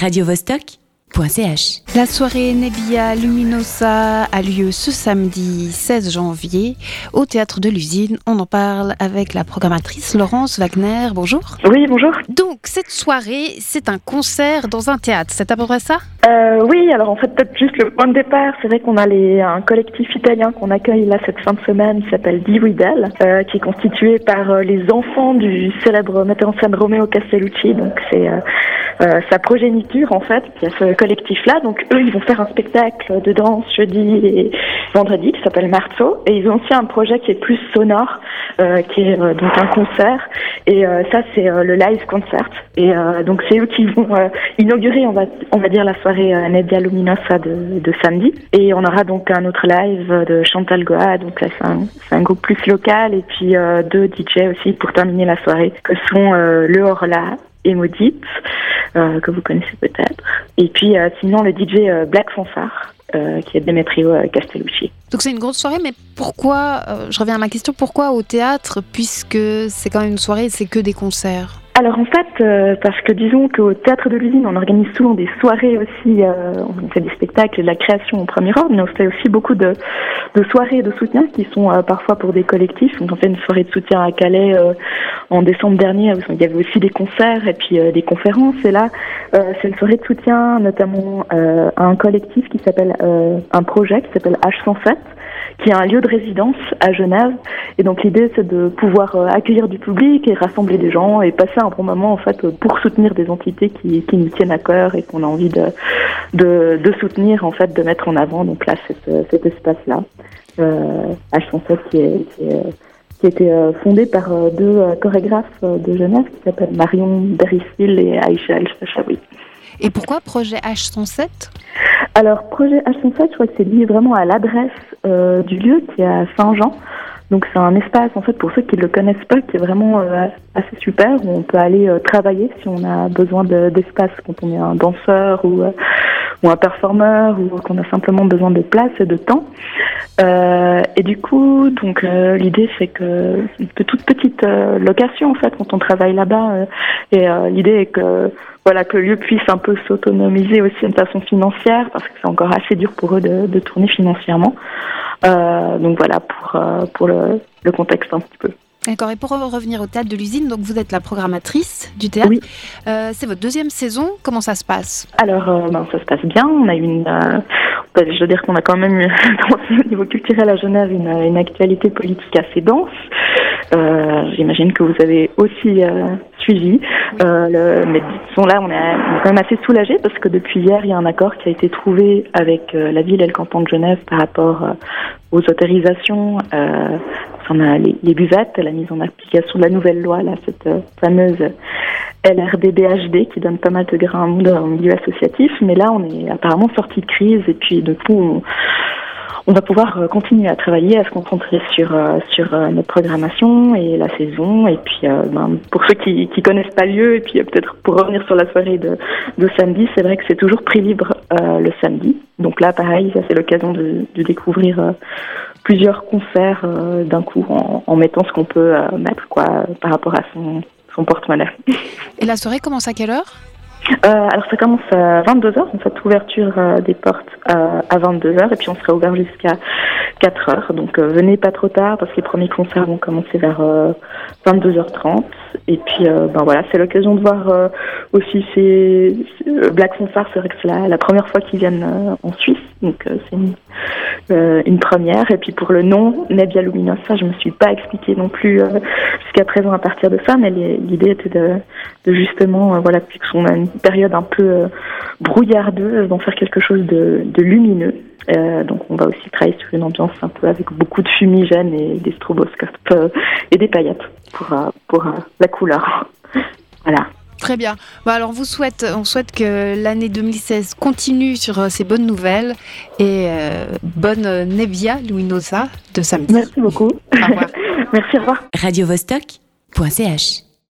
radiovostok.ch. La soirée Nebia Luminosa a lieu ce samedi 16 janvier au théâtre de l'usine. On en parle avec la programmatrice Laurence Wagner. Bonjour. Oui, bonjour. Donc, cette soirée, c'est un concert dans un théâtre. C'est à peu près ça? Euh, oui, alors en fait, peut-être juste le point de départ, c'est vrai qu'on a les, un collectif italien qu'on accueille là cette fin de semaine qui s'appelle Dividel, euh, qui est constitué par euh, les enfants du célèbre metteur en scène Romeo Castellucci. Donc c'est euh, sa progéniture en fait, qui a ce collectif-là. Donc eux, ils vont faire un spectacle de danse jeudi et vendredi qui s'appelle Marzo. Et ils ont aussi un projet qui est plus sonore, euh, qui est euh, donc un concert. Et euh, ça, c'est euh, le live concert. Et euh, donc c'est eux qui vont euh, inaugurer, on va, on va dire, la soirée euh, Nebbia Luminosa de, de samedi. Et on aura donc un autre live de Chantal Goa. Donc là, c'est un, c'est un groupe plus local. Et puis euh, deux DJ aussi pour terminer la soirée, que sont euh, Le Horla et Maudite, euh, que vous connaissez peut-être. Et puis euh, sinon le DJ euh, Black Fanfare, qui est Demetrio Castellucci. Donc, c'est une grosse soirée, mais pourquoi, je reviens à ma question, pourquoi au théâtre Puisque c'est quand même une soirée, c'est que des concerts? Alors en fait, euh, parce que disons qu'au théâtre de l'usine, on organise souvent des soirées aussi, euh, on fait des spectacles de la création au premier ordre, mais on fait aussi beaucoup de, soirées de soutien qui sont euh, parfois pour des collectifs. Donc on fait une soirée de soutien à Calais en décembre dernier, il y avait aussi des concerts et puis des conférences. Et là, c'est une soirée de soutien notamment à un collectif qui s'appelle, un projet qui s'appelle H107 qui est un lieu de résidence à Genève. Et donc l'idée, c'est de pouvoir euh, accueillir du public et rassembler des gens et passer un bon moment en fait pour soutenir des entités qui, qui nous tiennent à cœur et qu'on a envie de, de, de soutenir en fait, de mettre en avant. Donc là, cet, cet espace-là, euh, H107 qui est, qui est, euh, qui a été euh, fondé par deux chorégraphes de Genève qui s'appellent Marion Berisville et Aïcha El Chachaoui. Et pourquoi projet H107 Alors, projet H107, je crois que c'est lié vraiment à l'adresse euh, du lieu qui est à Saint-Jean. Donc, c'est un espace, en fait, pour ceux qui ne le connaissent pas, qui est vraiment euh, assez super, où on peut aller euh, travailler si on a besoin de- d'espace, quand on est un danseur ou, euh, ou un performeur, ou qu'on a simplement besoin de place et de temps. Euh, et du coup, donc euh, l'idée, c'est que une toute petite euh, location, en fait, quand on travaille là-bas. et l'idée est que voilà que le lieu puisse un peu s'autonomiser aussi de façon financière parce que c'est encore assez dur pour eux de, de tourner financièrement. Euh, donc voilà pour euh, pour le, le contexte un petit peu. D'accord, et pour revenir au théâtre de l'usine, donc vous êtes la programmatrice du théâtre. Oui. Euh, c'est votre deuxième saison, comment ça se passe? Alors euh, ben, ça se passe bien. On a eu une euh, je veux dire qu'on a quand même eu, au niveau culturel à Genève une, une actualité politique assez dense. Euh, J'imagine que vous avez aussi euh, suivi. Euh, mais disons là, on est, quand même assez soulagé parce que depuis hier, il y a un accord qui a été trouvé avec euh, la ville et le canton de Genève par rapport euh, aux autorisations euh, concernant les, les buvettes, la mise en application de la nouvelle loi, là, cette fameuse LRDBHD qui donne pas mal de grains au milieu associatif. Mais là, on est apparemment sorti de crise et puis du coup, on, on va pouvoir euh, continuer à travailler, à se concentrer sur euh, sur euh, notre programmation et la saison. Et puis, ben, pour ceux qui qui connaissent pas lieu, et puis peut-être pour revenir sur la soirée de, de samedi, c'est vrai que c'est toujours prix libre le samedi. Donc là, pareil, ça c'est l'occasion de, de découvrir plusieurs concerts d'un coup en, en mettant ce qu'on peut mettre quoi par rapport à son son porte-monnaie. Et la soirée commence à quelle heure? Alors ça commence à 22h, en fait, ouverture euh, des portes euh, à 22h et puis on sera ouvert jusqu'à 4h. Donc euh, venez pas trop tard parce que les premiers concerts vont commencer vers euh, 22h30. Et puis euh, ben voilà, c'est l'occasion de voir euh, aussi ces ces- Black Fanfare, c'est vrai que c'est la, première fois qu'ils viennent euh, en Suisse, donc euh, c'est une, euh, une première. Et puis pour le nom, Nebia Luminosa, je me suis pas expliqué non plus euh, jusqu'à présent à partir de ça, mais l'idée était de, de justement, euh, voilà, puisqu'on a une période un peu euh, brouillardeuse, d'en faire quelque chose de, de lumineux. Euh, donc on va aussi travailler sur une ambiance un peu avec beaucoup de fumigène et des stroboscopes euh, et des paillettes pour, euh, pour euh, la couleur. Voilà. Très bien. Bah alors vous souhaite, on souhaite que l'année 2016 continue sur euh, ces bonnes nouvelles et euh, bonne euh, Nebbia Luminosa de samedi. Merci beaucoup. Au revoir. Merci, au revoir. radiovostok.ch